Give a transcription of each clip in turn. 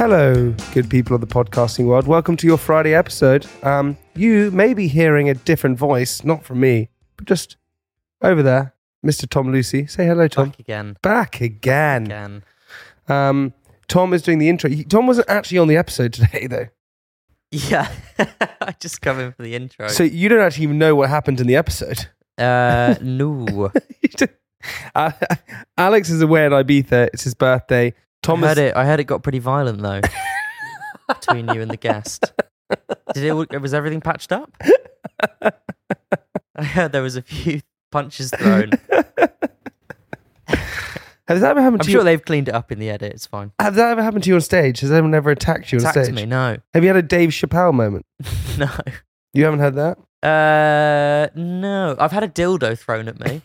Hello, good people of the podcasting world. Welcome to your Friday episode. Um, you may be hearing a different voice, not from me, but just over there, Mr. Tom Lucy. Say hello, Tom. Back again. Back again. Again. Um, Tom is doing the intro. He- Tom wasn't actually on the episode today, though. Yeah. I just come in for the intro. So you don't actually even know what happened in the episode. uh, no. Uh, Alex is away in Ibiza. It's his birthday. Tom I heard it. I heard it got pretty violent though between you and the guest. Did it? Was everything patched up? I heard there was a few punches thrown. Has that ever happened I'm to sure you? they've cleaned it up in the edit. It's fine. Has that ever happened to you on stage? Has anyone ever attacked you on Attacked stage? me? No, Have you had a Dave Chappelle moment? no, You haven't had that? uh, no. I've had a dildo thrown at me.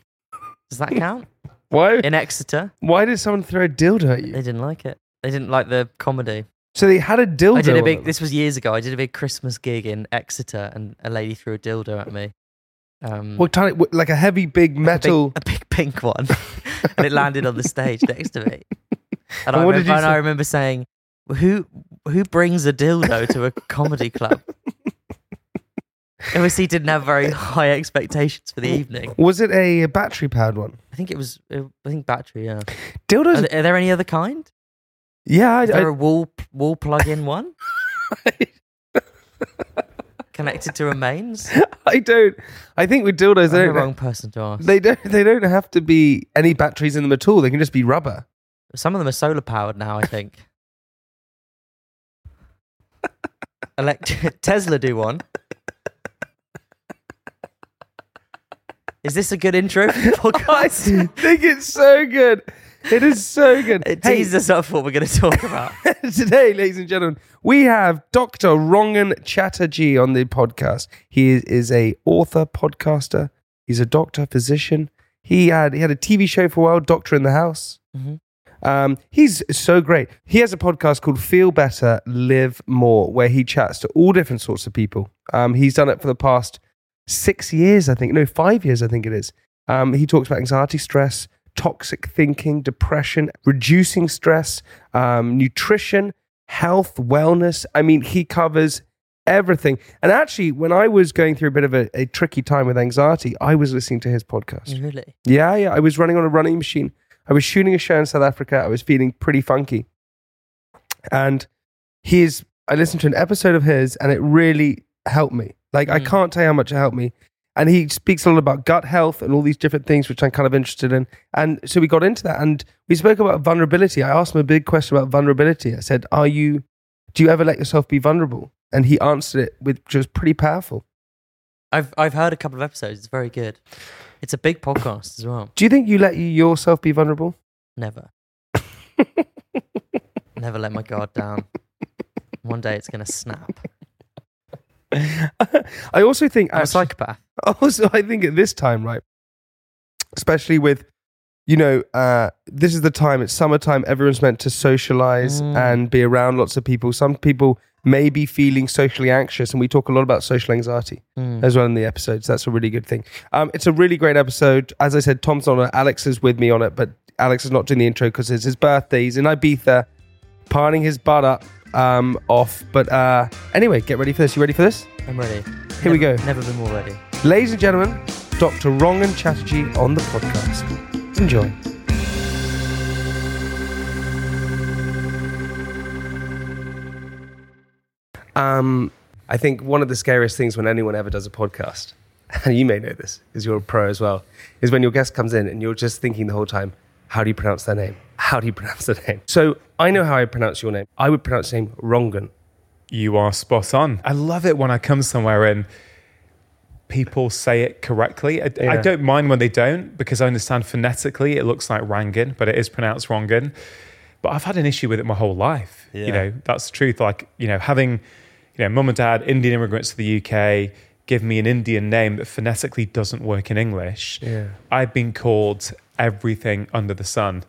Does that count? Why? In Exeter, Why did someone throw a dildo at you? they didn't like it. They didn't like the comedy. So they had a dildo. I did a big. This was years ago. I did a big Christmas gig in Exeter, and a lady threw a dildo at me. Um, What tiny, what- like a heavy, big a big- metal. a big, pink one, and it landed on the stage next to me. And, I, And did remember, and I remember saying, "Who who brings a dildo to a comedy club?" Obviously, didn't have very high expectations for the evening. Was it a battery powered one? I think it was. uh, I think battery. Yeah. Are, Dildos. there- are there any other kind? yeah, I, Is there I, a wall wall plug-in one connected to a mains? I don't. I think with dildos, I'm they the don't. wrong person to ask. They don't. They don't have to be any batteries in them at all. They can just be rubber. Some of them are solar powered now, I think. Elect- Tesla do one. Is this a good intro for the I think it's so good. It is so good. It Hey, teases us up for what we're going to talk about. Today, ladies and gentlemen, we have Dr. Rongan Chatterjee on the podcast. He is, is a author, podcaster. He's a doctor, physician. He had he had a TV show for a while, Doctor in the House. Mhm. Um, he's so great. He has a podcast called Feel Better, Live More, where he chats to all different sorts of people. Um, he's done it for the past six years, I think. No, five years, I think it is. Um, he talks about anxiety, stress, toxic thinking, depression, reducing stress, um, nutrition, health, wellness. I mean, he covers everything. And actually, when I was going through a bit of a, a tricky time with anxiety, I was listening to his podcast. really? Yeah, yeah. I was running on a running machine. I was shooting a show in South Africa. I was feeling pretty funky. And he's, I listened to an episode of his and it really helped me. Like, I Mm. can't tell you how much it helped me. And he speaks a lot about gut health and all these different things, which I'm kind of interested in. And so we got into that and we spoke about vulnerability. I asked him a big question about vulnerability. I said, Are you, do you ever let yourself be vulnerable? And he answered it with, which was pretty powerful. I've I've heard a couple of episodes. It's very good. It's a big podcast as well. Do you think you let you yourself be vulnerable? Never. never let my guard down. One day it's going to snap. I also think I'm a psychopath. also i think at this time right especially with you know uh this is the time it's summertime everyone's meant to socialize Mm. and be around lots of people some people may be feeling socially anxious and we talk a lot about social anxiety Mm. as well in the episodes that's a really good thing um it's a really great episode as i said tom's on it alex is with me on it but alex is not doing the intro because it's his birthday he's in ibiza partying his butt up um off but uh anyway get ready for this you ready for this I'm ready. Here we go. Never been more ready. Ladies and gentlemen, Dr. Rongan Chatterjee on the podcast. Enjoy. Um, I think one of the scariest things when anyone ever does a podcast, and you may know this because you're a pro as well, is when your guest comes in and you're just thinking the whole time, how do you pronounce their name? How do you pronounce their name? So I know how I pronounce your name. I would pronounce the name Rongan. You are spot on. I love it when I come somewhere and people say it correctly. I, I don't mind when they don't because I understand phonetically it looks like Rangan, but it is pronounced Rongan. But I've had an issue with it my whole life. You know, that's the truth. Like, you know, having, you know, mum and dad, Indian immigrants to the UK, give me an Indian name that phonetically doesn't work in English. Yeah. I've been called everything under the sun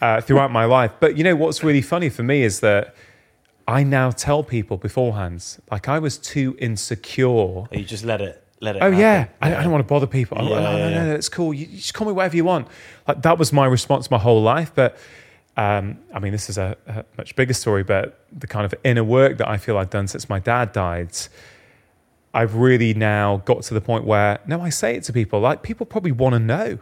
uh, throughout my life. But you know what's really funny for me is that I now tell people beforehand, like I was too insecure. You just let it, let it. Oh yeah. I, I don't want to bother people. Like, Yeah, no, no, yeah, no, yeah. no, it's cool. You, you just call me whatever you want. Like that was my response my whole life. But um, I mean, this is a, a much bigger story. But the kind of inner work that I feel I've done since my dad died, I've really now got to the point where no, I say it to people. Like people probably want to know.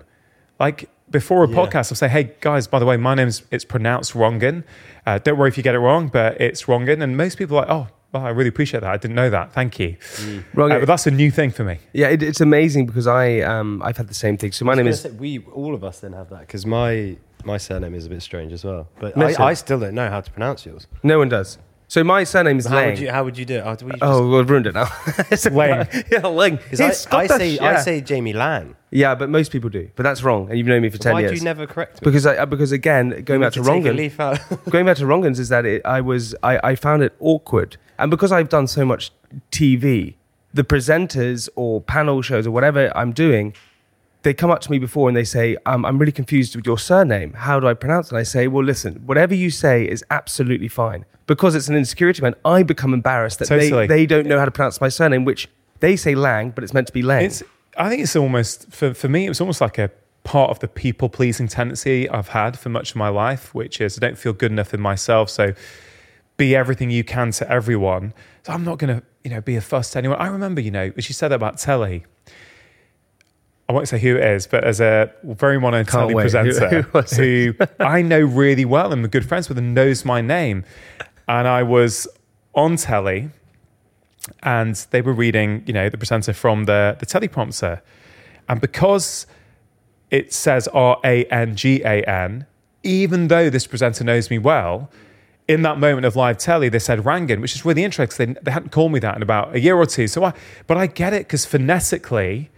Like before a Yeah. podcast, I'll say, "Hey guys, by the way, my name's it's pronounced Rongan. Uh, don't worry if you get it wrong, but it's Rongan." And most people are like, "Oh, well, I really appreciate that. I didn't know that. Thank you." Rongan. Uh, but that's a new thing for me. Yeah, it, it's amazing because I um I've had the same thing. So my name is say, we all of us then have that because my my surname is a bit strange as well. But I, I still don't know how to pronounce yours. no one does. So my surname is how Lang. would you how would you do it? Oh, do we just, oh, well, I've ruined it now. It's Lang. yeah, Lang. because I, I say I say Jamie Lang. yeah, but most people do. But that's wrong, and you've known me for ten Why years. Why do you never correct me? because I, uh, because again, going back to Rongan, going back to Rongan's is that it, I was I, I found it awkward, and because I've done so much TV, the presenters or panel shows or whatever I'm doing, they come up to me before and they say, um, "I'm really confused with your surname. How do I pronounce it?" I say, "Well, listen, whatever you say is absolutely fine." Because it's an insecurity man, I become embarrassed that Totally. they, they don't know how to pronounce my surname, which they say Lang, but it's meant to be Lang. It's, I think it's almost for, for me. It was almost like a part of the people pleasing tendency I've had for much of my life, which is I don't feel good enough in myself. So be everything you can to everyone. So I'm not going to you know be a fuss to anyone. I remember you know as you said that about telly. I won't say who it is, but as a very well-known Can't telly wait. Presenter who it? who I know really well and good friends with and knows my name. And I was on telly and they were reading, you know, the presenter from the, the teleprompter. And because it says R A N G A N, even though this presenter knows me well, in that moment of live telly, they said Rangan, which is really interesting. They, they hadn't called me that in about a year or two. So I, but I get it because phonetically,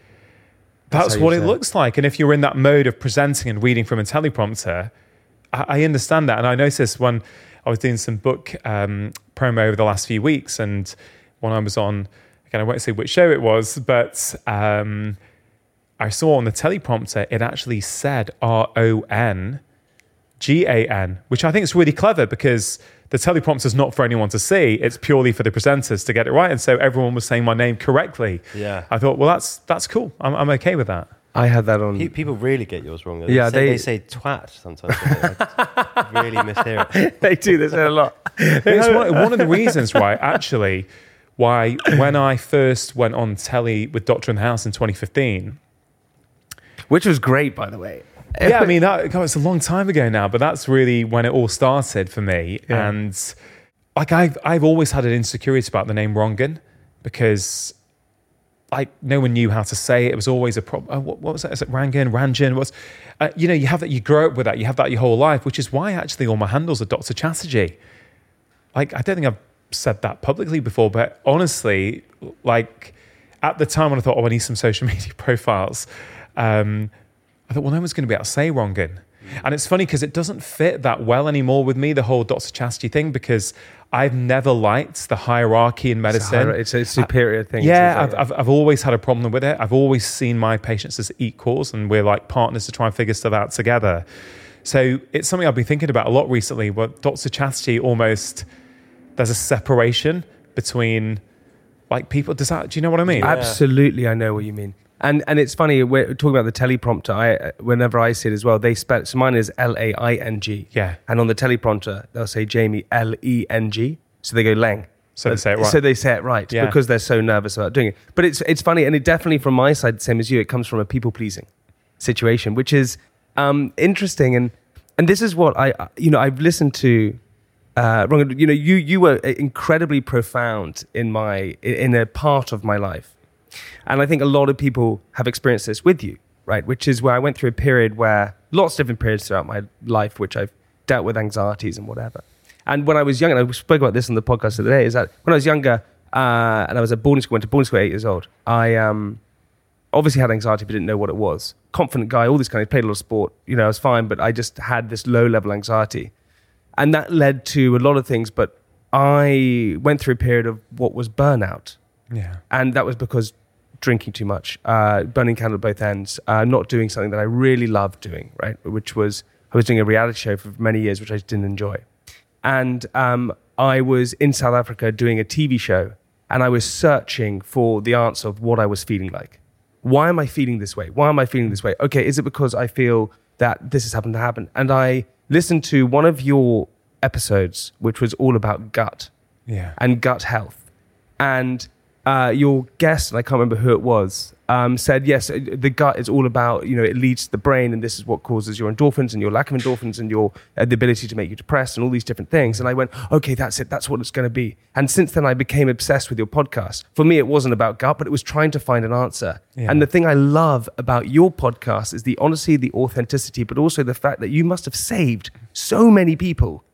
that's, what it it. looks like. And if you're in that mode of presenting and reading from a teleprompter, I, I understand that. And I noticed when I was doing some book um, promo over the last few weeks, and when I was on, again, I won't say which show it was, but um, I saw on the teleprompter it actually said R O N G A N, which I think is really clever because the teleprompter is not for anyone to see; it's purely for the presenters to get it right. And so everyone was saying my name correctly. Yeah. I thought, well, that's that's cool. I'm, I'm okay with that. I had that on. Pe- People really get yours wrong. They Yeah, say, they- they say twat sometimes. don't they? I really mishear it. they do this a lot. It's one, one of the reasons why, actually, why when I first went on telly with Doctor in the House in 2015. Which was great, by the way. Yeah, I mean, that, God, it's a long time ago now, but that's really when it all started for me. Yeah. And like, I've, I've always had an insecurity about the name Rongan because like no one knew how to say it. It was always a problem. Oh, what, what was that? Is it Rangan, Ranjan? What's, uh, you know, you have that, you grow up with that, you have that your whole life, which is why actually all my handles are Dr. Chatterjee. Like, I don't think I've said that publicly before, but honestly, like at the time when I thought, oh, I need some social media profiles, um, I thought, well, no one's going to be able to say Rongan. And it's funny because it doesn't fit that well anymore with me, the whole Dr. Chatterjee thing, because I've never liked the hierarchy in It's a, medicine. it's a superior thing. Yeah, I've, I've, I've always had a problem with it. I've always seen my patients as equals and we're like partners to try and figure stuff out together. So it's something I've been thinking about a lot recently. But Dr. Chatterjee almost, there's a separation between like people. Does that, do you know what I mean? Absolutely, I know what you mean. And and it's funny we're talking about the teleprompter. I whenever I see it as well, they spell so mine is L A I N G. Yeah. And on the teleprompter, they'll say Jamie L E N G. So they go Lang. So they say it right. So they say it right Yeah. because they're so nervous about doing it. But it's it's funny, and it definitely from my side, same as you, it comes from a people pleasing situation, which is um, interesting. And and this is what I you know I've listened to. Uh, Ron, you know, you you were incredibly profound in my in a part of my life, and I think a lot of people have experienced this with you, right? Which is where I went through a period where lots of different periods throughout my life, which I've dealt with anxieties and whatever. And when I was young, and I spoke about this on the podcast the other day, is that when I was younger uh, and I was at boarding school, went to boarding school at eight years old, I um, obviously had anxiety but didn't know what it was. Confident guy, all this kind of played a lot of sport, you know, I was fine, but I just had this low level anxiety. And that led to a lot of things, but I went through a period of what was burnout yeah. and that was because drinking too much, uh, burning candle at both ends, uh, not doing something that I really loved doing, right? Which was I was doing a reality show for many years, which I didn't enjoy, and um, I was in South Africa doing a TV show, and I was searching for the answer of what I was feeling like. Why am I feeling this way? Why am I feeling this way? Okay, is it because I feel that this has happened to happen? And I listened to one of your episodes, which was all about gut Yeah. and gut health. And uh, your guest, and I can't remember who it was, um, said, yes, uh, the gut is all about, you know, it leads to the brain, and this is what causes your endorphins and your lack of endorphins and your uh, the ability to make you depressed and all these different things. And I went, okay, that's it. That's what it's going to be. And since then, I became obsessed with your podcast. For me, it wasn't about gut, but it was trying to find an answer. Yeah. And the thing I love about your podcast is the honesty, the authenticity, but also the fact that you must have saved so many people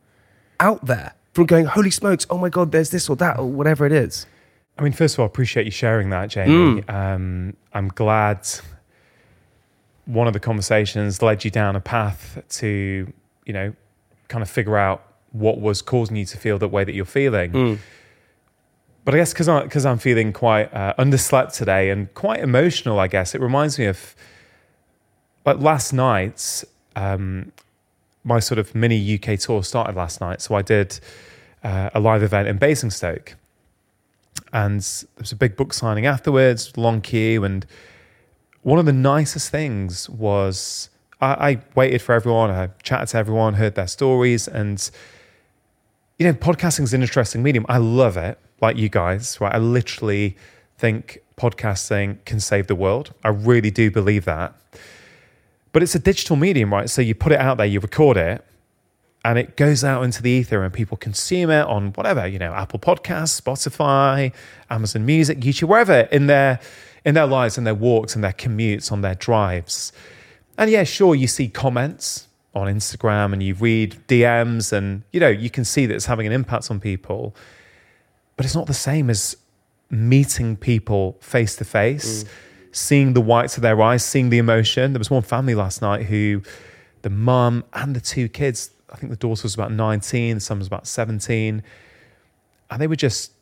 out there from going, holy smokes, oh my God, there's this or that or whatever it is. I mean, first of all, I appreciate you sharing that, Jamie. Mm. Um, I'm glad one of the conversations led you down a path to, you know, kind of figure out what was causing you to feel the way that you're feeling. Mm. But I guess because I'm, cause I'm feeling quite uh, underslept today and quite emotional, I guess, it reminds me of like last night, um, my sort of mini UK tour started last night. So I did uh, a live event in Basingstoke and there was a big book signing afterwards, long queue, and one of the nicest things was I, I waited for everyone, I chatted to everyone, heard their stories, and you know, podcasting is an interesting medium. I love it, like you guys, right? I literally think podcasting can save the world. I really do believe that. But it's a digital medium, right? So you put it out there, you record it, and it goes out into the ether and people consume it on whatever you know apple podcasts spotify amazon music youtube wherever in their in their lives and their walks and their commutes on their drives. And yeah sure you see comments on instagram and you read dms and you know you can see that it's having an impact on people but it's not the same as meeting people face to face seeing the whites of their eyes seeing the emotion. There was one family last night who the mum and the two kids I think the daughter was about 19, the son was about 17. And they were just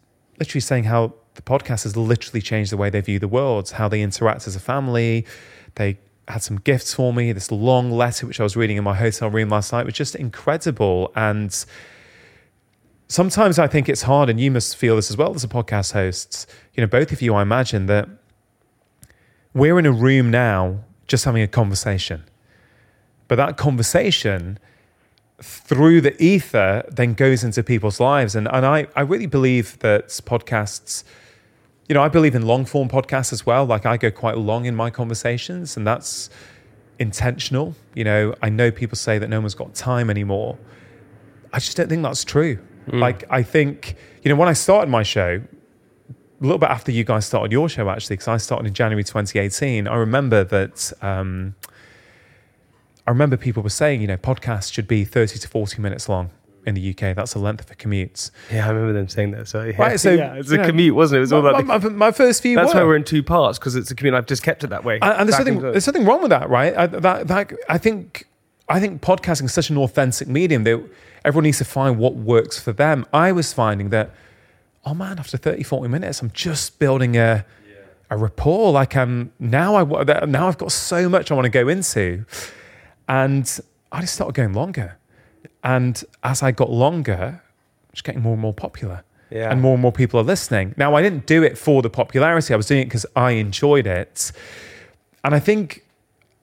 literally saying how the podcast has literally changed the way they view the world, how they interact as a family. They had some gifts for me. This long letter, which I was reading in my hotel room last night, was just incredible. And sometimes I think it's hard, and you must feel this as well as a podcast host. You know, both of you, I imagine that we're in a room now just having a conversation. But that conversation through the ether then goes into people's lives. And, and I, I really believe that podcasts, you know, I believe in long form podcasts as well. Like I go quite long in my conversations, and that's intentional. You know, I know people say that no one's got time anymore. I just don't think that's true. Like, I think, you know, when I started my show, a little bit after you guys started your show, actually, because I started in January 2018, I remember that. Um, I remember people were saying, you know, podcasts should be 30 to 40 minutes long in the UK. That's the length of a commute. Yeah, I remember them saying that. So yeah, Right, so, yeah, it's a know, commute, wasn't it? It was all my, about. The, my, my first few that's were. why we're in two parts because it's a commute. I've just kept it that way. And, and there's something there's something wrong with that, right? I, that, that I think I think podcasting is such an authentic medium that everyone needs to find what works for them. I was finding that, oh man, after 30, 40 minutes, I'm just building a, a rapport. Like I'm now, I now I've got so much I want to go into, and I just started going longer. And as I got longer, it's getting more and more popular, Yeah. and more and more people are listening. Now, I didn't do it for the popularity; I was doing it because I enjoyed it. And I think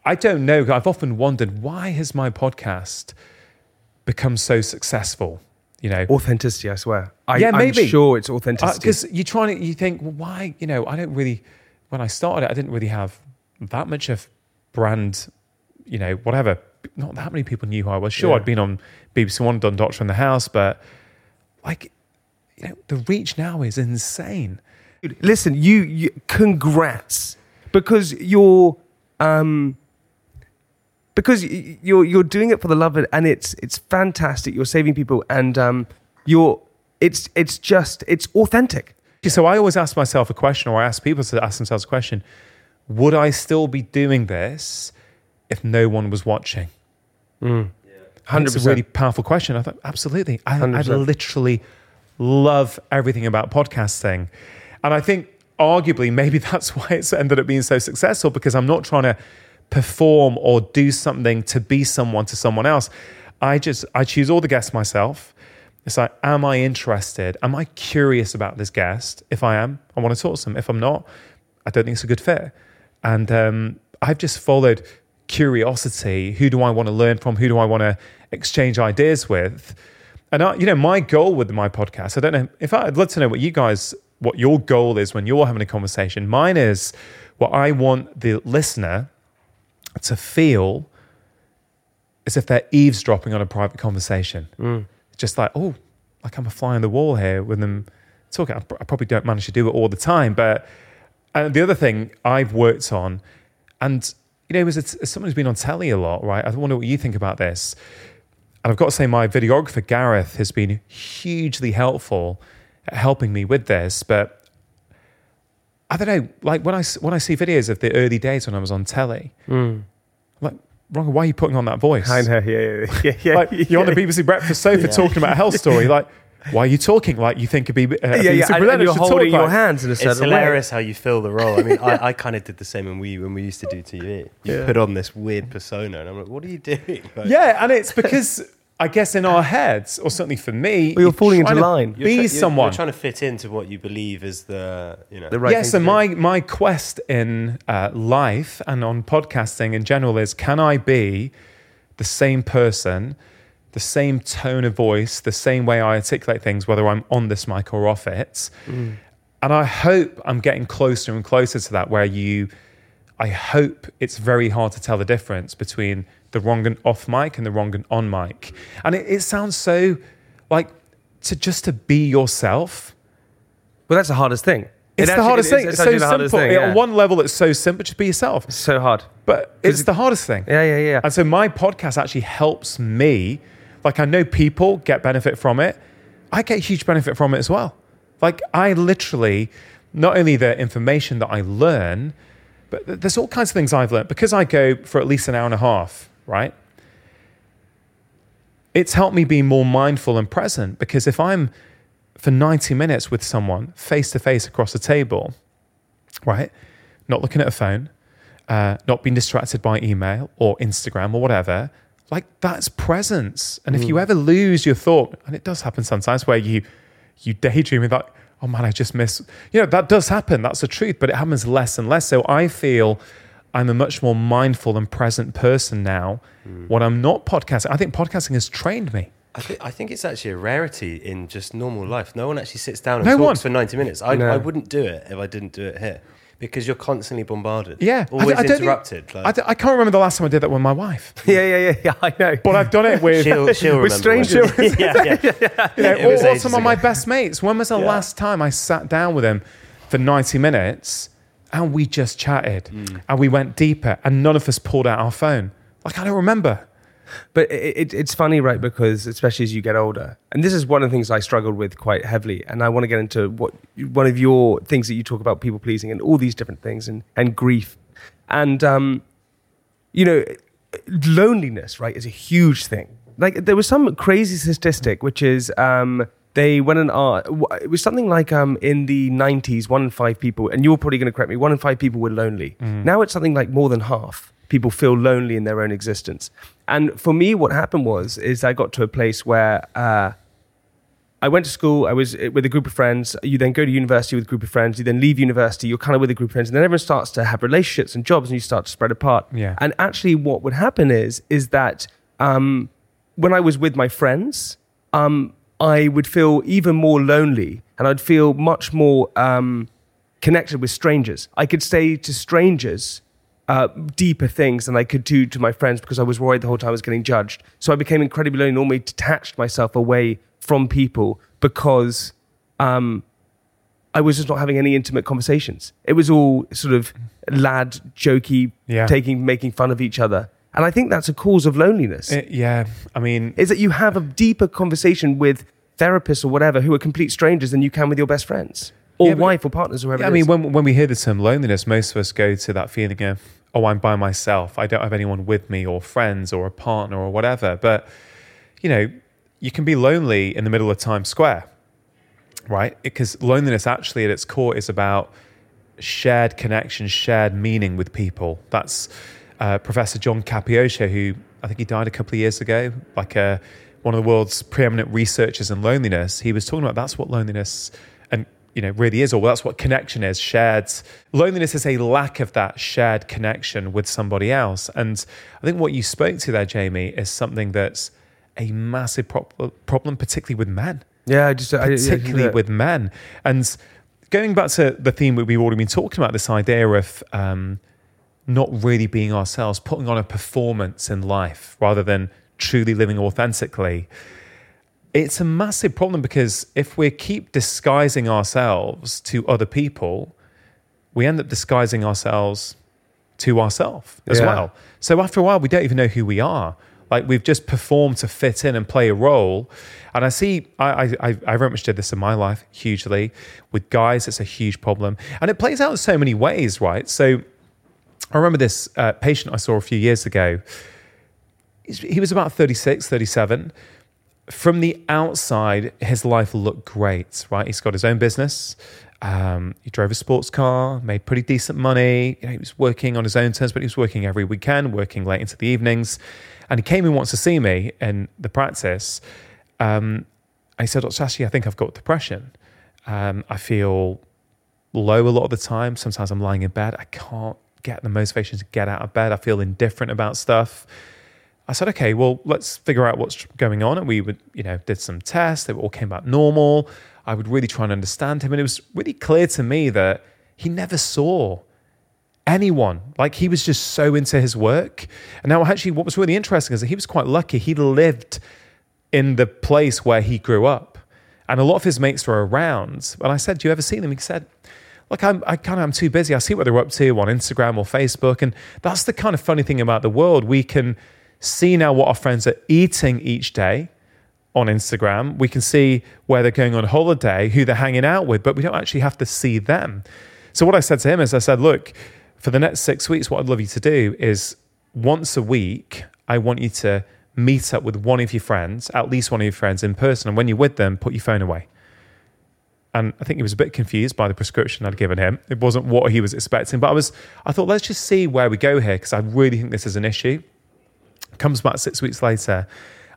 I don't know. I've often wondered why has my podcast become so successful? You know, Authenticity, I swear. I, Yeah, maybe. I'm sure it's authenticity. Uh, because you're trying to, you think, well, why? You know, I don't really. When I started it, I didn't really have that much of brand. You know, whatever. Not that many people knew who I was. Sure, Yeah. I'd been on BBC One, done Doctor in the House, but like, you know, the reach now is insane. Listen, you, you congrats because you're um because you're you're doing it for the love of it and it's it's fantastic. You're saving people and um you're it's it's just it's authentic. So I always ask myself a question, or I ask people to ask themselves a question: Would I still be doing this if no one was watching? And Hundred It's a really powerful question. I thought, absolutely. I, I 100%. literally love everything about podcasting. And I think arguably maybe that's why it's ended up being so successful because I'm not trying to perform or do something to be someone to someone else. I just, I choose all the guests myself. It's like, am I interested? Am I curious about this guest? If I am, I want to talk to them. If I'm not, I don't think it's a good fit. And um, I've just followed curiosity. Who do I want to learn from? Who do I want to exchange ideas with? And I, you know, my goal with my podcast, I don't know. In fact, I'd love to know what you guys, what your goal is when you're having a conversation. Mine is what I want the listener to feel as if they're eavesdropping on a private conversation. Mm. Just like, oh, like I'm a fly on the wall here with them talking. I probably don't manage to do it all the time, but and the other thing I've worked on, and you know, as, as someone who's been on telly a lot, right? I wonder what you think about this. And I've got to say, my videographer Gareth has been hugely helpful at helping me with this. But I don't know, like when I when I see videos of the early days when I was on telly, hmm. I'm like, Ron, why are you putting on that voice? I know, yeah, yeah, yeah. yeah Like you're on the BBC Breakfast sofa talking about a health story. Like, why are you talking like you think a, B- uh, a yeah, yeah, and, and you're should talk holding your like? hands in a certain It's way. hilarious how you fill the role. I mean, I, I kind of did the same when we when we used to do TV. You Yeah. put on this weird persona, and I'm like, "What are you doing?" Like, Yeah, and it's because I guess in our heads, or certainly for me, Well, you're falling into trying to line. you're Be try- you're- someone. You're trying to fit into what you believe is the you know The right yes, thing and to my my quest in uh, life and on podcasting in general is: can I be the same person, the same tone of voice, the same way I articulate things, whether I'm on this mic or off it? Mm. And I hope I'm getting closer and closer to that, where you, I hope it's very hard to tell the difference between the Rongan off mic and the Rongan on mic. And it, it sounds so like to just to be yourself. Well, that's the hardest thing. It It's the actually- hardest it thing. It's actually so simple. thing, yeah. On one level, it's so simple. Just be yourself. It's so hard. But it's the hardest thing. Yeah, yeah, yeah. And so my podcast actually helps me. Like I know people get benefit from it. I get huge benefit from it as well. Like I literally, not only the information that I learn, but there's all kinds of things I've learned because I go for at least an hour and a half, right? It's helped me be more mindful and present because if I'm for 90 minutes with someone face to face across the table, right? Not looking at a phone, uh, not being distracted by email or Instagram or whatever. Like that's presence. And if you mm. ever lose your thought, and it does happen sometimes where you you daydream with like, oh man, I just miss you know, that does happen. That's the truth, but it happens less and less. So I feel I'm a much more mindful and present person now mm. when I'm not podcasting. I think podcasting has trained me. I, thi- I think it's actually a rarity in just normal life. No one actually sits down and No talks one. for 90 minutes. I, No. I wouldn't do it if I didn't do it here because you're constantly bombarded. Yeah. I Always don't- I don't think- interrupted. I, like, can't remember the last time I did that with my wife, yeah, yeah, yeah, yeah. I know. but I've done it with she'll, she'll With remember. when- strangers. yeah, yeah. You know, It or, was or ages some of my best mates. When was the Yeah. last time I sat down with him for 90 minutes and we just chatted Mm. and we went deeper and none of us pulled out our phone? Like, I don't remember. But it, it, it's funny, right? Because especially as you get older, and this is one of the things I struggled with quite heavily. And I want to get into what one of your things that you talk about people pleasing and all these different things and, and grief. And, um, you know, loneliness, right, is a huge thing. Like there was some crazy statistic, which is um, they went and uh, it was something like um, in the 90s, one in five people, and you're probably going to correct me, one in five people were lonely. Now it's something like more than half people feel lonely in their own existence. And for me, what happened was, is I got to a place where uh, I went to school. I was with a group of friends. You then go to university with a group of friends. You then leave university. You're kind of with a group of friends, and then everyone starts to have relationships and jobs, and you start to spread apart. Yeah. And actually, what would happen is is that um, when I was with my friends, um, I would feel even more lonely, and I'd feel much more um, connected with strangers. I could say to strangers uh, deeper things than I could do to my friends because I was worried the whole time I was getting judged. So I became incredibly lonely, normally detached myself away from people because um, I was just not having any intimate conversations. It was all sort of lad, jokey, Yeah. taking, making fun of each other. And I think that's a cause of loneliness. It- yeah. I mean, is that you have a deeper conversation with therapists or whatever who are complete strangers than you can with your best friends or Yeah, wife or partners or whatever. Yeah, I mean, when, when we hear the term loneliness, most of us go to that feeling of, oh, I'm by myself. I don't have anyone with me or friends or a partner or whatever. But, you know, you can be lonely in the middle of Times Square, right? Because loneliness actually at its core is about shared connection, shared meaning with people. That's uh, Professor John Cacioppo, who I think he died a couple of years ago, like a, one of the world's preeminent researchers in loneliness. He was talking about that's what loneliness and you know really is, or that's what connection is. Shared loneliness is a lack of that shared connection with somebody else. And I think what you spoke to there, Jamie, is something that's a massive prob- problem, particularly with men yeah, I just I, I- particularly yeah. with men. And going back to the theme that we've already been talking about, this idea of um, not really being ourselves, putting on a performance in life rather than truly living authentically. It's a massive problem because if we keep disguising ourselves to other people, we end up disguising ourselves to ourselves as Yeah. well. So after a while, we don't even know who we are. Like we've just performed to fit in and play a role. And I see, I, I, I very much did this in my life hugely. With guys, it's a huge problem. And it plays out in so many ways, right? So I remember this uh, patient I saw a few years ago. He was about 36, 37 from the outside, his life looked great, right? He's got his own business. Um, he drove a sports car, made pretty decent money. You know, he was working on his own terms, but he was working every weekend, working late into the evenings. And he came in once to see me in the practice. Um, he said, Dr. I think I've got depression. Um, I feel low a lot of the time. Sometimes I'm lying in bed. I can't get the motivation to get out of bed. I feel indifferent about stuff. I said, okay, well, let's figure out what's going on. And we would, you know, did some tests. They all came back normal. I would really try and understand him. And it was really clear to me that he never saw anyone. Like he was just so into his work. And now, actually, what was really interesting is that he was quite lucky. He lived in the place where he grew up. And a lot of his mates were around. And I said, Do you ever see them? He said, Look, I'm, I kind of am too busy. I see what they're up to on Instagram or Facebook. And that's the kind of funny thing about the world. We can see now what our friends are eating each day on Instagram. We can see where they're going on holiday, who they're hanging out with, but we don't actually have to see them. So what I said to him is I said, look, for the next six weeks, what I'd love you to do is once a week, I want you to meet up with one of your friends, at least one of your friends in person. And when you're with them, put your phone away. And I think he was a bit confused by the prescription I'd given him. It wasn't what he was expecting, but I was, I thought, let's just see where we go here because I really think this is an issue. Comes back six weeks later.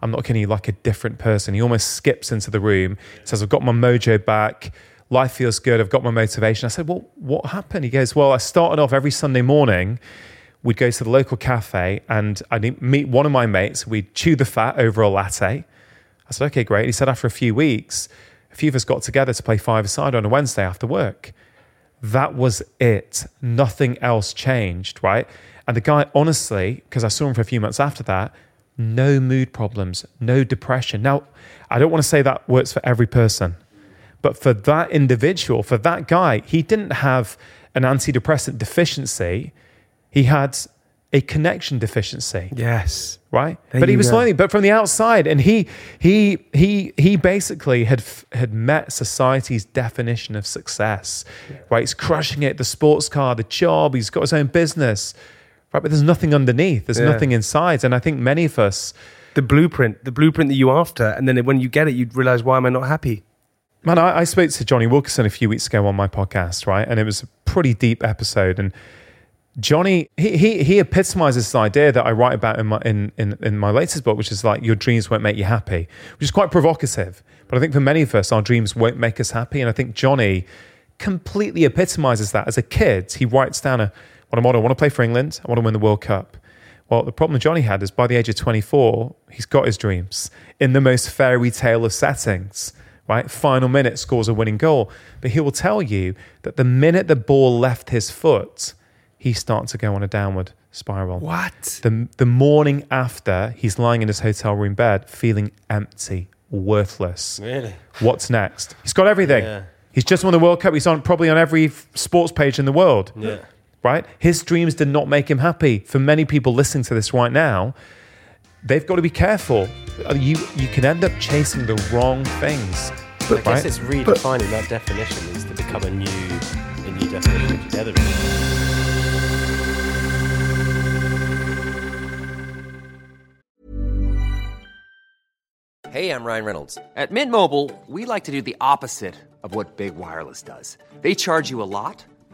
I'm not kidding you, like a different person. He almost skips into the room, says, I've got my mojo back. Life feels good. I've got my motivation. I said, Well, what happened? He goes, Well, I started off every Sunday morning. We'd go to the local cafe and I'd meet one of my mates. We'd chew the fat over a latte. I said, Okay, great. He said, After a few weeks, a few of us got together to play five aside on a Wednesday after work. That was it. Nothing else changed, right? And the guy, honestly, because I saw him for a few months after that, no mood problems, no depression. Now, I don't want to say that works for every person, but for that individual, for that guy, he didn't have an antidepressant deficiency. He had a connection deficiency Yes. right? There but he was go. lonely, but from the outside, and he he he he basically had had met society's definition of success, right? He's crushing it, the sports car, the job, he's got his own business. Right? But there's nothing underneath. There's Yeah. nothing inside. And I think many of us, The blueprint, the blueprint that you after, and then when you get it, you'd realize why am I not happy? man, I, I spoke to Johnny Wilkinson a few weeks ago on my podcast, right? And it was a pretty deep episode. And Johnny, he he, he epitomizes this idea that I write about in my in, in in my latest book, which is like your dreams won't make you happy, which is quite provocative. But I think for many of us, our dreams won't make us happy. And I think Johnny completely epitomizes that. As a kid, he writes down a what I want. I want to play for England. I want to win the World Cup. Well, the problem Johnny had is by the age of 24, he's got his dreams in the most fairy tale of settings, right? Final minute scores a winning goal. But he will tell you that the minute the ball left his foot, he started to go on a downward spiral. What? The, the morning after, he's lying in his hotel room bed feeling empty, worthless. Really? What's next? He's got everything. Yeah. He's just won the World Cup. He's on probably on every sports page in the world Yeah. Right? His dreams did not make him happy. For many people listening to this right now, they've got to be careful. Uh, You you can end up chasing the wrong things. But I guess right? it's redefining that definition is to become a new, a new definition altogether. Hey, I'm Ryan Reynolds. At Mint Mobile, we like to do the opposite of what Big Wireless does. They charge you a lot,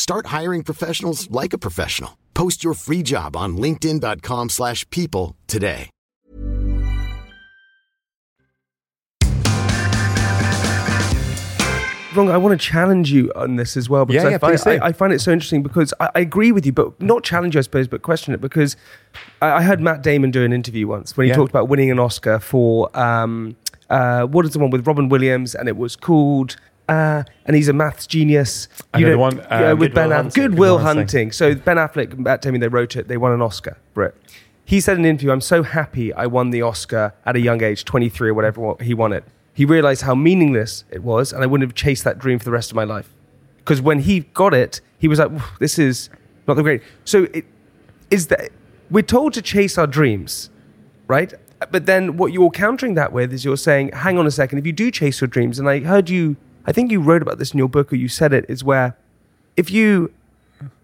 Start hiring professionals like a professional. Post your free job on linkedin.com/people slash people today. Wrong. I want to challenge you on this as well because Yeah, I, yeah, find. I, I find it so interesting because I, I agree with you, but not challenge you, I suppose, but question it because I, I heard Matt Damon do an interview once when he Yeah. talked about winning an Oscar for um, uh, what is the one with Robin Williams, and it was called. Uh, and he's a maths genius. I know the one, yeah, uh, with Good Ben Will Affleck. Hunting. Good Will. Hunting. So Ben Affleck and Matt Damon, they wrote it. They won an Oscar for it. He said in an interview, "I'm so happy I won the Oscar at a young age, 23 or whatever. He won it. He realized how meaningless it was, and I wouldn't have chased that dream for the rest of my life. Because when he got it, he was like, "This is not the great." So it is that we're told to chase our dreams, right? But then what you're countering that with is you're saying, "Hang on a second. If you do chase your dreams," and I heard you, I think you wrote about this in your book, or you said it, is where if you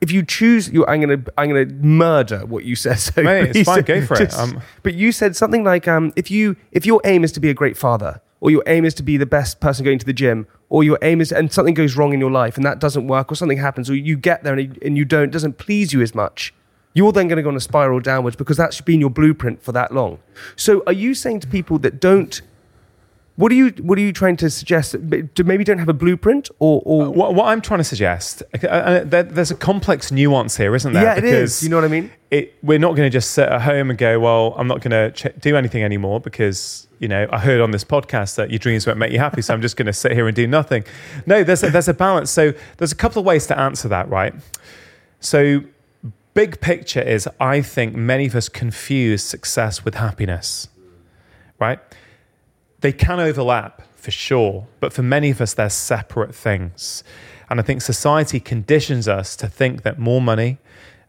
if you choose you I'm gonna I'm gonna murder what you said. So Mate, it's please fine, go for it. Um, but you said something like um, if you if your aim is to be a great father, or your aim is to be the best person going to the gym, or your aim is and something goes wrong in your life and that doesn't work, or something happens, or you get there and, and you don't it doesn't please you as much. You're then going to go on a spiral downwards because that's been your blueprint for that long. So, are you saying to people that don't, what are you what are you trying to suggest? Maybe don't have a blueprint, or, or What, what I'm trying to suggest, uh, uh, there, there's a complex nuance here, isn't there? yeah, it is. You know what I mean? it, we're not going to just sit at home and go, well, I'm not going to ch- do anything anymore because, you know, I heard on this podcast that your dreams won't make you happy. So I'm just going to sit here and do nothing. No, there's a, there's a balance. So there's a couple of ways to answer that, right? So big picture is I think many of us confuse success with happiness, right? They can overlap for sure, but for many of us, they're separate things. And I think society conditions us to think that more money,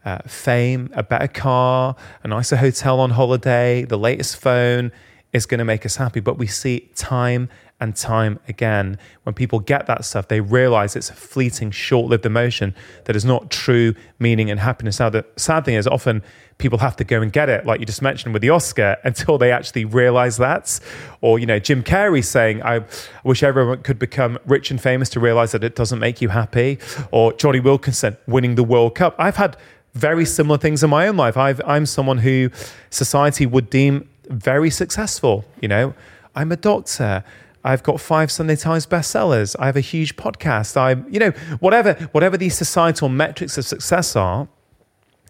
uh, fame, a better car, a nicer hotel on holiday, the latest phone is going to make us happy. But we see time and time again. When people get that stuff, they realize it's a fleeting, short lived emotion that is not true meaning and happiness. Now, the sad thing is often people have to go and get it, like you just mentioned with the Oscar, until they actually realize that. Or, you know, Jim Carrey saying, I wish everyone could become rich and famous to realize that it doesn't make you happy. Or Johnny Wilkinson winning the World Cup. I've had very similar things in my own life. I've, I'm someone who society would deem very successful. You know, I'm a doctor. I've got five Sunday Times bestsellers. I have a huge podcast. I'm, you know, whatever whatever these societal metrics of success are,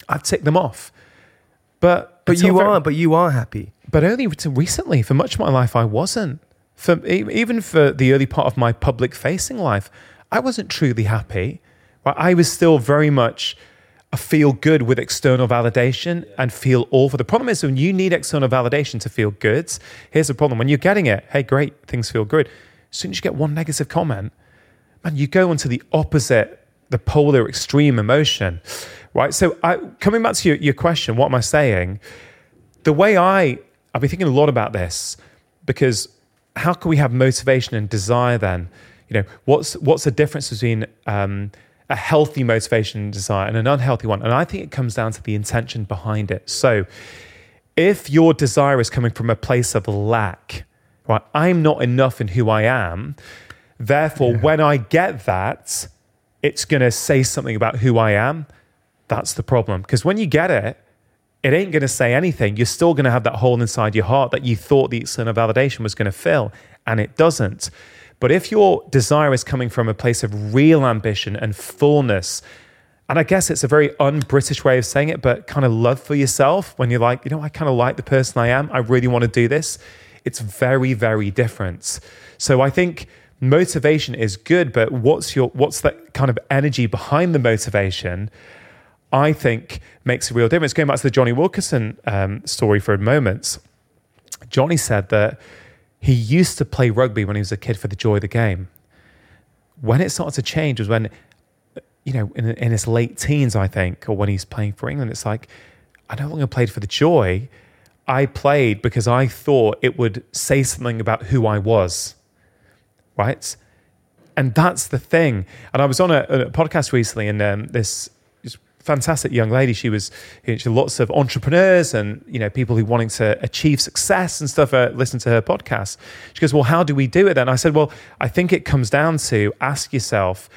I've ticked them off. But But you very- are, but you are happy. but only to recently. For much of my life, I wasn't. For even for the early part of my public facing life, I wasn't truly happy. Right? I was still very much a feel good with external validation and feel awful. The problem is when you need external validation to feel good, here's the problem. When you're getting it, hey, great, things feel good. As soon as you get one negative comment, man, you go into the opposite, the polar extreme emotion, right? So, I, coming back to your, your question, what am I saying? The way I, I've been thinking a lot about this because how can we have motivation and desire then? You know, what's what's the difference between um, a healthy motivation and desire and an unhealthy one? And I think it comes down to the intention behind it. So, if your desire is coming from a place of lack, right? I'm not enough in who I am. Therefore, when I get that, it's going to say something about who I am. That's the problem. Because when you get it, it ain't going to say anything. You're still going to have that hole inside your heart that you thought the external validation was going to fill, and it doesn't. But if your desire is coming from a place of real ambition and fullness, and I guess it's a very un British way of saying it, but kind of love for yourself when you're like, you know, I kind of like the person I am. I really want to do this. It's very, very different. So I think motivation is good, but what's your what's that kind of energy behind the motivation? I think makes a real difference. Going back to the Jonny Wilkinson um, story for a moment, Johnny said that he used to play rugby when he was a kid for the joy of the game. When it started to change was when, you know, in, in his late teens, I think, or when he's playing for England, it's like, I no longer played for the joy. I played because I thought it would say something about who I was, right? And that's the thing. And I was on a, a podcast recently, and um, this fantastic young lady, she was she had lots of entrepreneurs and you know people who wanting to achieve success and stuff. Uh, listen to her podcast. She goes, "Well, how do we do it then?" I said, "Well, I think it comes down to ask yourself,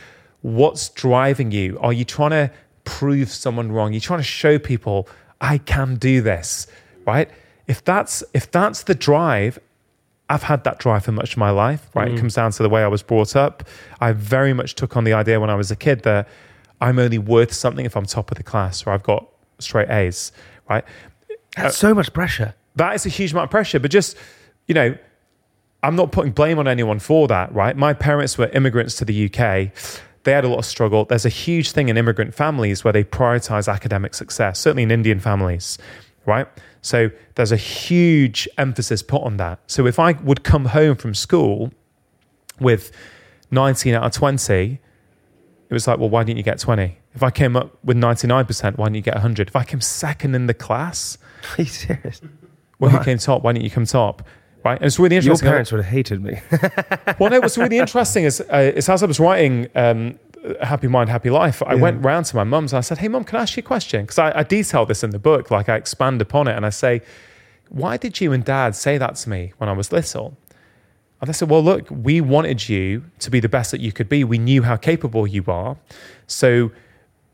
what's driving you? Are you trying to prove someone wrong? You're trying to show people I can do this, right? If that's if that's the drive, I've had that drive for much of my life, right? It comes down to the way I was brought up. I very much took on the idea when I was a kid that I'm only worth something if I'm top of the class or I've got straight A's, right? That's uh, so much pressure. That is a huge amount of pressure, but just, you know, I'm not putting blame on anyone for that, right? My parents were immigrants to the UK. They had a lot of struggle. There's a huge thing in immigrant families where they prioritize academic success, certainly in Indian families, right? So there's a huge emphasis put on that. So if I would come home from school with 19 out of 20, it was like, well, why didn't you get 20? If I came up with 99%, why didn't you get 100? If I came second in the class, Are you serious? well, who came top? Why didn't you come top? Right? And it's really interesting. Your parents would have hated me. well, no, what's really interesting is, uh, is as I was writing um, Happy Mind, Happy Life, I went round to my mum's and I said, Hey, mum, can I ask you a question? Because I, I detail this in the book, like I expand upon it and I say, Why did you and dad say that to me when I was little? And they said, Well, look, we wanted you to be the best that you could be. We knew how capable you are. So,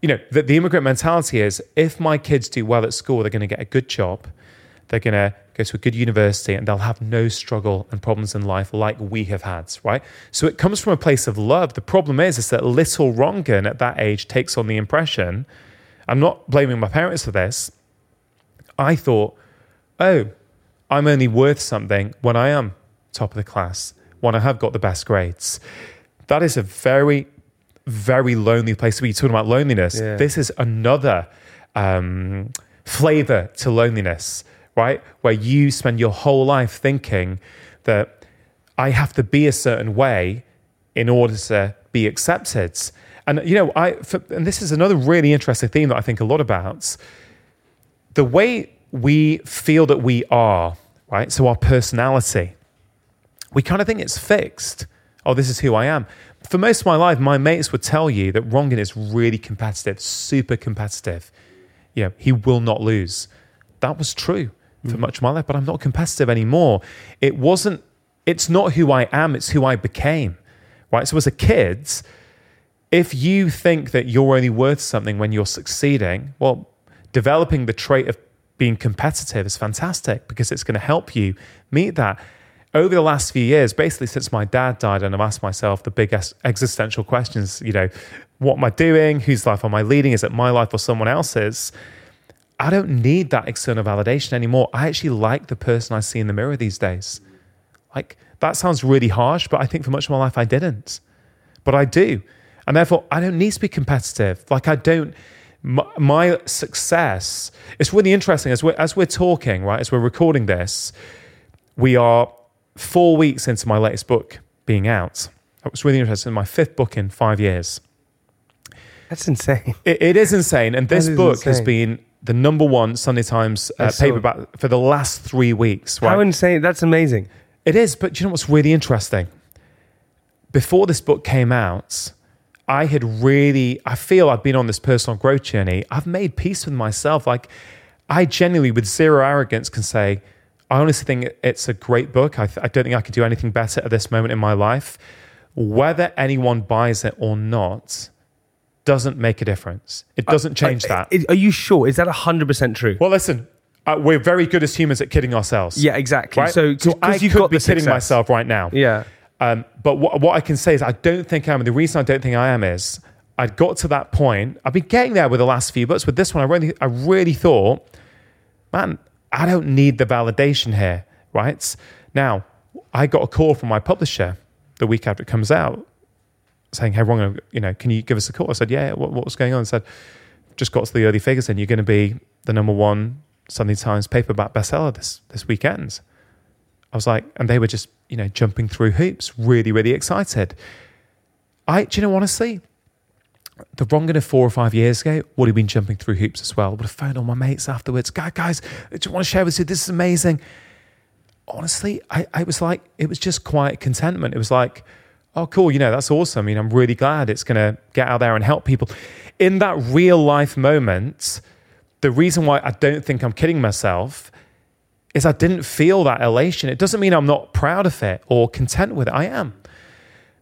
you know, the, the immigrant mentality is if my kids do well at school, they're going to get a good job, they're going to go to a good university, and they'll have no struggle and problems in life like we have had, right? So it comes from a place of love. The problem is, is that little Rongan at that age takes on the impression. I'm not blaming my parents for this. I thought, oh, I'm only worth something when I am top of the class, when I have got the best grades. That is a very, very lonely place to be. You're talking about loneliness. Yeah. This is another um, flavor to loneliness, right? Where you spend your whole life thinking that I have to be a certain way in order to be accepted. And you know, I for, and this is another really interesting theme that I think a lot about. The way we feel that we are, right? So our personality, we kind of think it's fixed. Oh, this is who I am. For most of my life, my mates would tell you that Rongan is really competitive, super competitive. You know, he will not lose. That was true for mm. much of my life, but I'm not competitive anymore. It wasn't, it's not who I am, it's who I became. Right. So as a kid, if you think that you're only worth something when you're succeeding, well, developing the trait of being competitive is fantastic because it's going to help you meet that. Over the last few years, basically since my dad died, and I've asked myself the biggest existential questions, you know, what am I doing? Whose life am I leading? Is it my life or someone else's? I don't need that external validation anymore. I actually like the person I see in the mirror these days. Like, that sounds really harsh, but I think for much of my life I didn't. But I do. And therefore, I don't need to be competitive. Like, I don't, my, my success, it's really interesting as we're, as we're talking, right, as we're recording this, we are four weeks into my latest book being out. It was really interesting. My fifth book in five years. That's insane. It, it is insane. And this book has been the number one Sunday Times uh, I paperback for the last three weeks. Right? How insane. That's amazing. It is, but do you know what's really interesting? Before this book came out, I had really, I feel I've been on this personal growth journey. I've made peace with myself. Like, I genuinely, with zero arrogance, can say, I honestly think it's a great book. I, th- I don't think I could do anything better at this moment in my life. Whether anyone buys it or not doesn't make a difference. It doesn't change Uh, that. Are you sure? Is that 100% true? well, listen, uh, we're very good as humans at kidding ourselves. yeah, exactly. Right? So, So I you could got be kidding myself right now. Yeah. Um, but what, what I can say is, I don't think I am. And the reason I don't think I am is, I'd got to that point. I've been getting there with the last few books. With this one, I really, I really thought, man, I don't need the validation here, right? Now, I got a call from my publisher the week after it comes out, saying, "Hey, Ron, you know, can you give us a call?" I said, "Yeah." What, what was going on? I said, "Just got to the early figures, and you're going to be the number one Sunday Times paperback bestseller this this weekend." I was like, and they were just, you know, jumping through hoops, really, really excited. I, do you know, honestly, the Rongan of four or five years ago would have been jumping through hoops as well. Would have phoned all my mates afterwards. Guys, guys, I just want to share with you. This is amazing. Honestly, I, I was like, it was just quiet contentment. It was like, oh, cool, you know, that's awesome. I mean, I'm really glad it's going to get out there and help people. In that real life moment, the reason why I don't think I'm kidding myself is I didn't feel that elation. It doesn't mean I'm not proud of it or content with it. I am.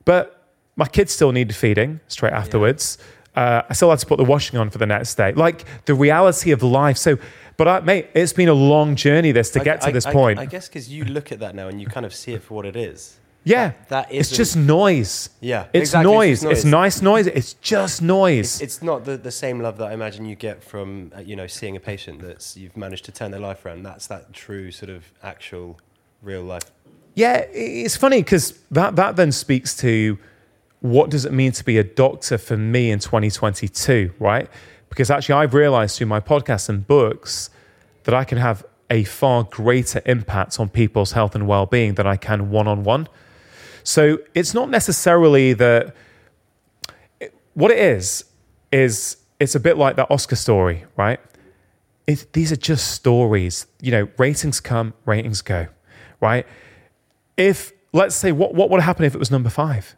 But my kids still needed feeding straight afterwards. Uh, I still had to put the washing on for the next day. Like the reality of life. So, but I, mate, it's been a long journey this to I- get to I- this point. I guess because you look at that now and you kind of see it for what it is. yeah, that it's just noise. Yeah, it's exactly, noise. it's just It's nice noise. It's just noise. It's, it's not the, the same love that I imagine you get from uh, you know seeing a patient that's you've managed to turn their life around. That's that true sort of actual real life. Yeah, it's funny because that, that then speaks to what does it mean to be a doctor for me in 2022, right? Because actually, I've realized through my podcasts and books that I can have a far greater impact on people's health and well being than I can one on one. So it's not necessarily that what it is, is it's a bit like that Oscar story, right? It, these are just stories. You know, ratings come, ratings go, right? if let's say what, what would happen if it was number five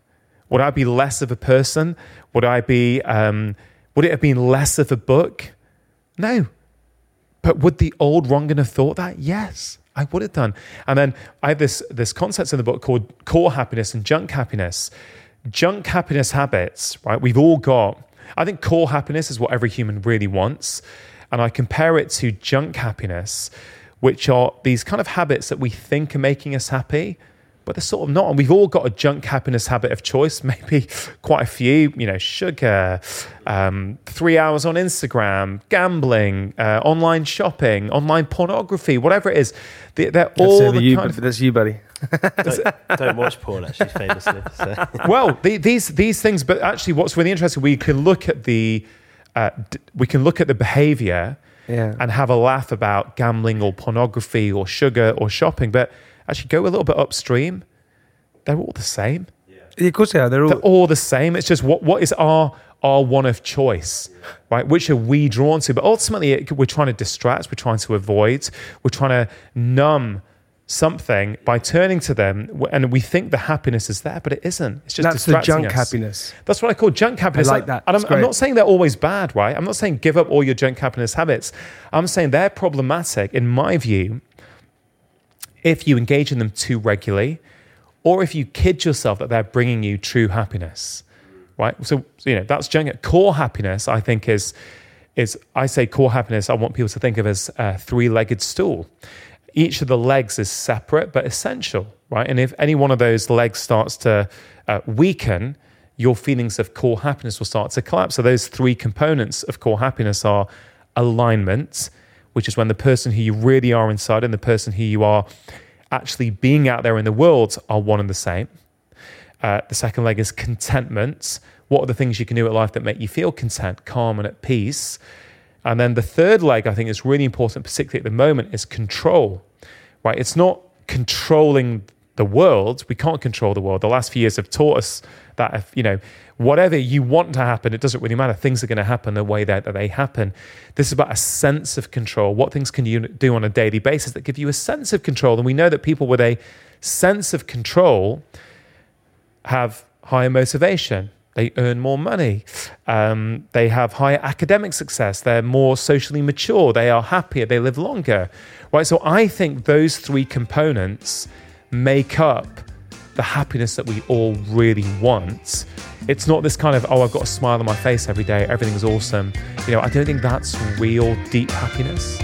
would i be less of a person? Would i be um, would it have been less of a book? No. But would the old Rongan have thought that? Yes i would have done. And then i have this this concept in the book called core happiness and junk happiness. Junk happiness habits right we've all got. I think core happiness is what every human really wants. And i compare it to junk happiness which are these kind of habits that we think are making us happy, but they're sort of not. And we've all got a junk happiness habit of choice, maybe quite a few, you know, sugar, um, three hours on Instagram, gambling, uh, online shopping, online pornography, whatever it is. They, they're That's, all the you, kind of that's you, buddy. Don't, don't watch porn actually, famously. So. well, the, these these things, but actually, what's really interesting, we can look at the uh, d- we can look at the behavior Yeah. and have a laugh about gambling or pornography or sugar or shopping, but actually go a little bit upstream. They're all the same. Yeah, of course they are. They're all. They're all the same. It's just what what is our our one of choice, right? Which are we drawn to? But ultimately, it, we're trying to distract. We're trying to avoid. We're trying to numb something by turning to them, and we think the happiness is there, but it isn't. It's just That's the junk us. happiness. That's what I call junk happiness. like that. And I'm, I'm not saying they're always bad, right? I'm not saying give up all your junk happiness habits. I'm saying they're problematic, in my view, if you engage in them too regularly or if you kid yourself that they're bringing you true happiness, right? So, you know, that's junk. Core happiness, I think, is, is I say core happiness, I want people to think of as a three legged stool. Each of the legs is separate but essential, right? And if any one of those legs starts to uh, weaken, your feelings of core happiness will start to collapse. So, those three components of core happiness are alignment, which is when the person who you really are inside and the person who you are actually being out there in the world are one and the same. Uh, the second leg is contentment. What are the things you can do at life that make you feel content, calm, and at peace? And then the third leg, I think, is really important, particularly at the moment, is control. Right? It's not controlling the world. We can't control the world. The last few years have taught us that if you know whatever you want to happen, it doesn't really matter. Things are going to happen the way that, that they happen. This is about a sense of control. What things can you do on a daily basis that give you a sense of control? And we know that people with a sense of control have higher motivation. They earn more money. Um, they have higher academic success. They're more socially mature. They are happier. They live longer. Right. So I think those three components make up the happiness that we all really want. It's not this kind of, oh, I've got a smile on my face every day. Everything's awesome. You know, I don't think that's real deep happiness.